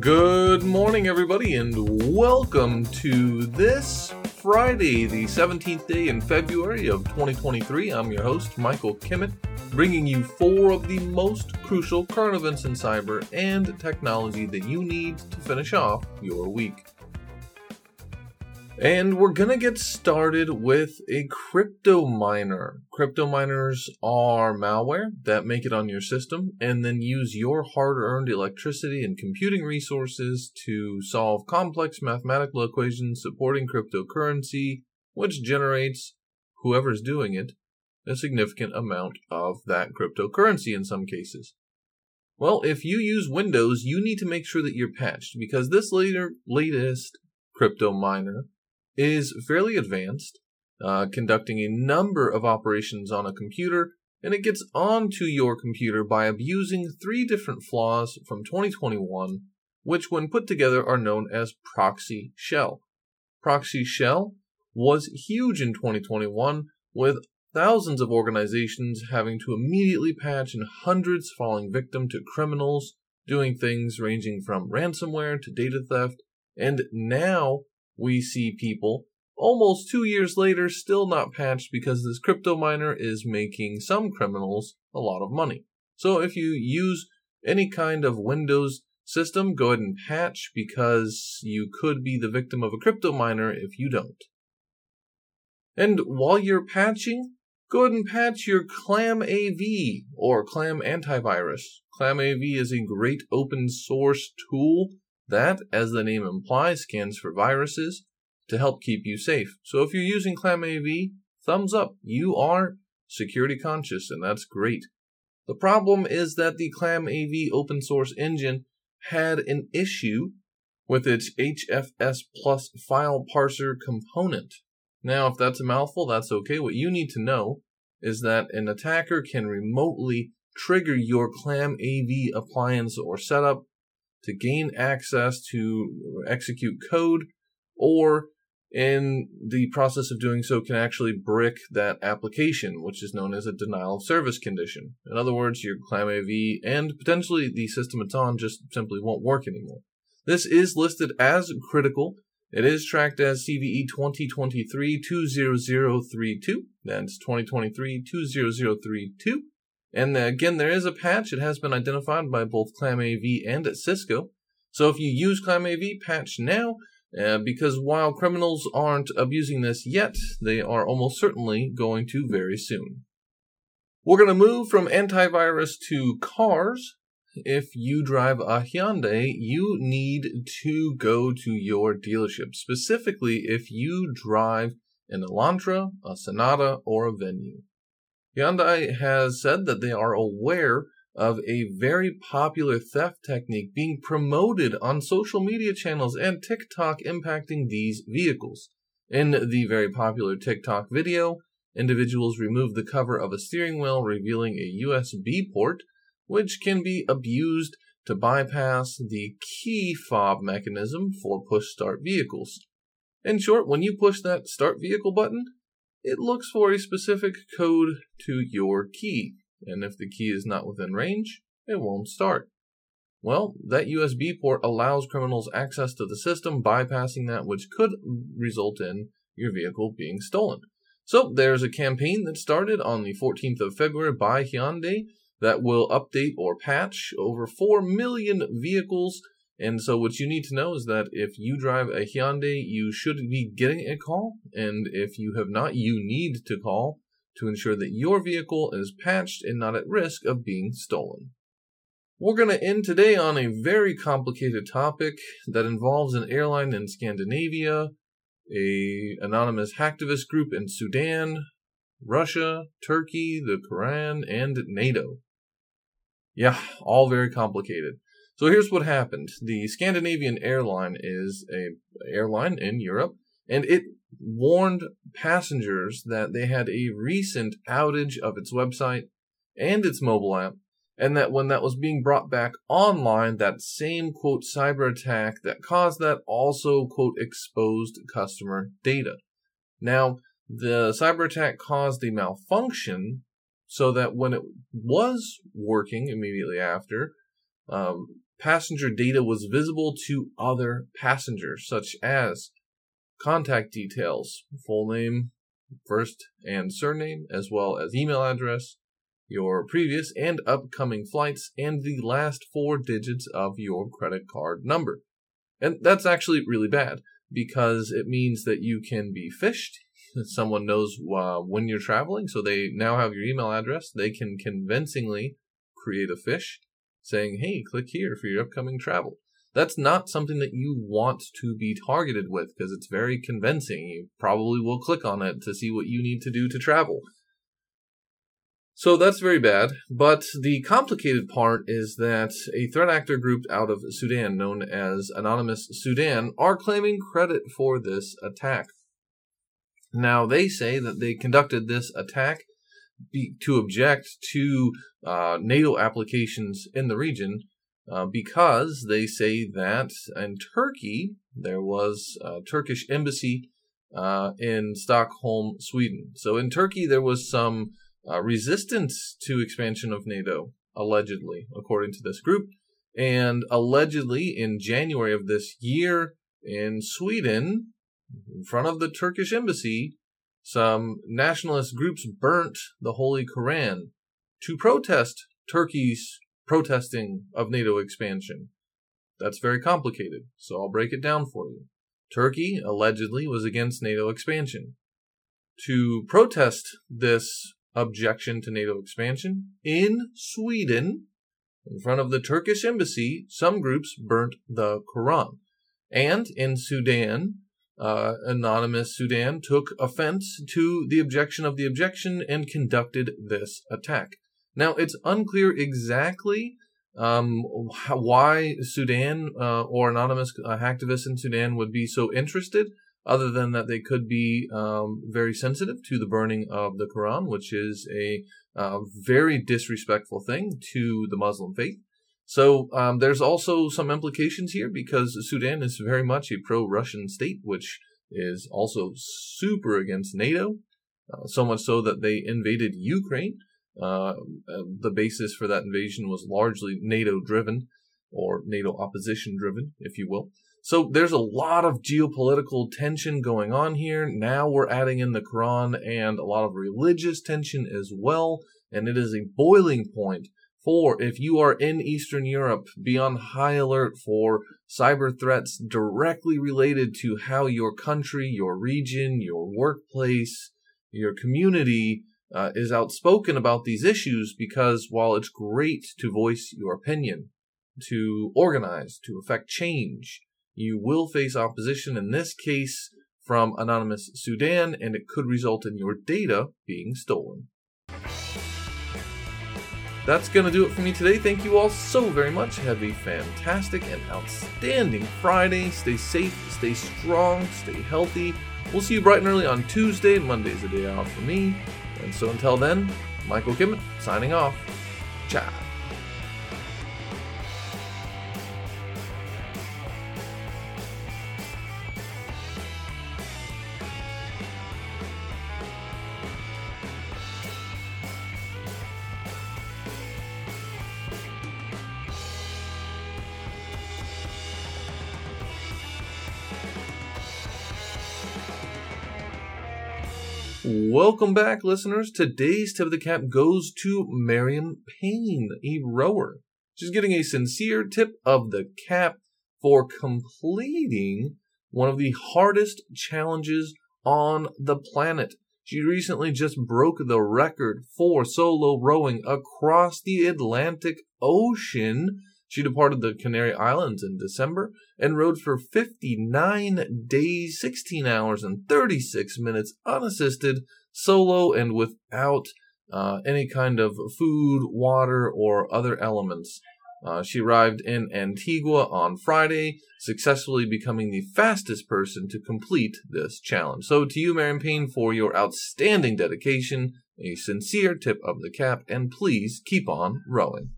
Good morning, everybody, and welcome to this Friday, the 17th day in February of 2023. I'm your host, Michael Kimmett, bringing you four of the most crucial current events in cyber and technology that you need to finish off your week. And we're gonna get started with a crypto miner. Crypto miners are malware that make it on your system and then use your hard earned electricity and computing resources to solve complex mathematical equations supporting cryptocurrency, which generates, whoever's doing it, a significant amount of that cryptocurrency in some cases. Well, if you use Windows, you need to make sure that you're patched because this later latest crypto miner is fairly advanced, uh, conducting a number of operations on a computer, and it gets onto your computer by abusing three different flaws from 2021, which, when put together, are known as Proxy Shell. Proxy Shell was huge in 2021, with thousands of organizations having to immediately patch and hundreds falling victim to criminals doing things ranging from ransomware to data theft. And now we see people almost two years later still not patched because this crypto miner is making some criminals a lot of money. So if you use any kind of Windows system, go ahead and patch because you could be the victim of a crypto miner if you don't. And while you're patching, go ahead and patch your Clam AV or Clam antivirus. Clam AV is a great open source tool that, as the name implies, scans for viruses to help keep you safe. So if you're using ClamAV, thumbs up. You are security conscious, and that's great. The problem is that the ClamAV open source engine had an issue with its HFS plus file parser component. Now, if that's a mouthful, that's okay. What you need to know is that an attacker can remotely trigger your ClamAV appliance or setup to gain access to execute code, or in the process of doing so can actually brick that application, which is known as a denial of service condition. In other words, your ClamAV and potentially the system it's on just simply won't work anymore. This is listed as critical. It is tracked as CVE 2023-20032. That's 2023-20032. And again, there is a patch. It has been identified by both ClamAV and at Cisco. So if you use ClamAV, patch now, uh, because while criminals aren't abusing this yet, they are almost certainly going to very soon. We're going to move from antivirus to cars. If you drive a Hyundai, you need to go to your dealership. Specifically, if you drive an Elantra, a Sonata, or a Venue. Hyundai has said that they are aware of a very popular theft technique being promoted on social media channels and TikTok impacting these vehicles. In the very popular TikTok video, individuals remove the cover of a steering wheel, revealing a USB port, which can be abused to bypass the key fob mechanism for push start vehicles. In short, when you push that start vehicle button, it looks for a specific code to your key, and if the key is not within range, it won't start. Well, that USB port allows criminals access to the system, bypassing that, which could result in your vehicle being stolen. So there's a campaign that started on the 14th of February by Hyundai that will update or patch over 4 million vehicles and so what you need to know is that if you drive a Hyundai, you should be getting a call. And if you have not, you need to call to ensure that your vehicle is patched and not at risk of being stolen. We're going to end today on a very complicated topic that involves an airline in Scandinavia, a anonymous hacktivist group in Sudan, Russia, Turkey, the Quran, and NATO. Yeah, all very complicated. So here's what happened. The Scandinavian airline is a airline in Europe, and it warned passengers that they had a recent outage of its website and its mobile app, and that when that was being brought back online, that same quote cyber attack that caused that also quote exposed customer data. Now, the cyber attack caused a malfunction so that when it was working immediately after, um, passenger data was visible to other passengers, such as contact details, full name, first and surname, as well as email address, your previous and upcoming flights, and the last four digits of your credit card number. And that's actually really bad because it means that you can be phished. Someone knows uh, when you're traveling, so they now have your email address. They can convincingly create a phish saying, hey, click here for your upcoming travel. That's not something that you want to be targeted with because it's very convincing. You probably will click on it to see what you need to do to travel. So that's very bad. But the complicated part is that a threat actor group out of Sudan, known as Anonymous Sudan, are claiming credit for this attack. Now, they say that they conducted this attack be, to object to uh, NATO applications in the region uh, because they say that in Turkey there was a Turkish embassy uh, in Stockholm, Sweden. So in Turkey there was some uh, resistance to expansion of NATO, allegedly, according to this group. And allegedly, in January of this year, in Sweden, in front of the Turkish embassy, some nationalist groups burnt the Holy Koran to protest Turkey's protesting of NATO expansion. That's very complicated, so I'll break it down for you. Turkey allegedly was against NATO expansion. To protest this objection to NATO expansion. In Sweden, in front of the Turkish embassy, some groups burnt the Quran. And in Sudan, uh, anonymous Sudan took offense to the objection of the objection and conducted this attack. Now, it's unclear exactly um, why Sudan uh, or anonymous uh, hacktivists in Sudan would be so interested other than that they could be um, very sensitive to the burning of the Quran, which is a uh, very disrespectful thing to the Muslim faith. So um, there's also some implications here because Sudan is very much a pro-Russian state, which is also super against NATO, uh, so much so that they invaded Ukraine. Uh, the basis for that invasion was largely NATO driven, or NATO opposition driven, if you will. So there's a lot of geopolitical tension going on here. Now we're adding in the Quran and a lot of religious tension as well. And it is a boiling point for if you are in Eastern Europe, be on high alert for cyber threats directly related to how your country, your region, your workplace, your community uh, is outspoken about these issues because while it's great to voice your opinion, to organize, to affect change, you will face opposition, in this case from Anonymous Sudan, and it could result in your data being stolen. That's going to do it for me today. Thank you all so very much. Have a fantastic and outstanding Friday. Stay safe, stay strong, stay healthy. We'll see you bright and early on Tuesday. Monday's a day off for me. And so until then, Michael Kimmett signing off. Ciao. Welcome back, listeners. Today's tip of the cap goes to Miriam Payne, a rower. She's getting a sincere tip of the cap for completing one of the hardest challenges on the planet. She recently just broke the record for solo rowing across the Atlantic Ocean she departed the Canary Islands in December and rode for 59 days, 16 hours, and 36 minutes unassisted, solo, and without uh, any kind of food, water, or other elements. Uh, she arrived in Antigua on Friday, successfully becoming the fastest person to complete this challenge. So, to you, Miriam Payne, for your outstanding dedication, a sincere tip of the cap, and please keep on rowing.